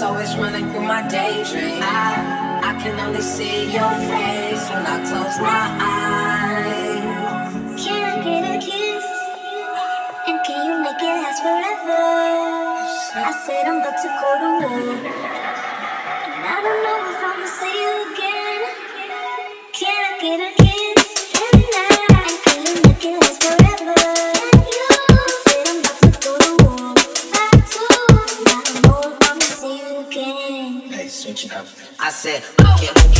that's always running through my daydream. I, I can only see your face when I close my eyes. Can I get a kiss? And can you make it last forever? I said I'm about to go to war. I said, okay.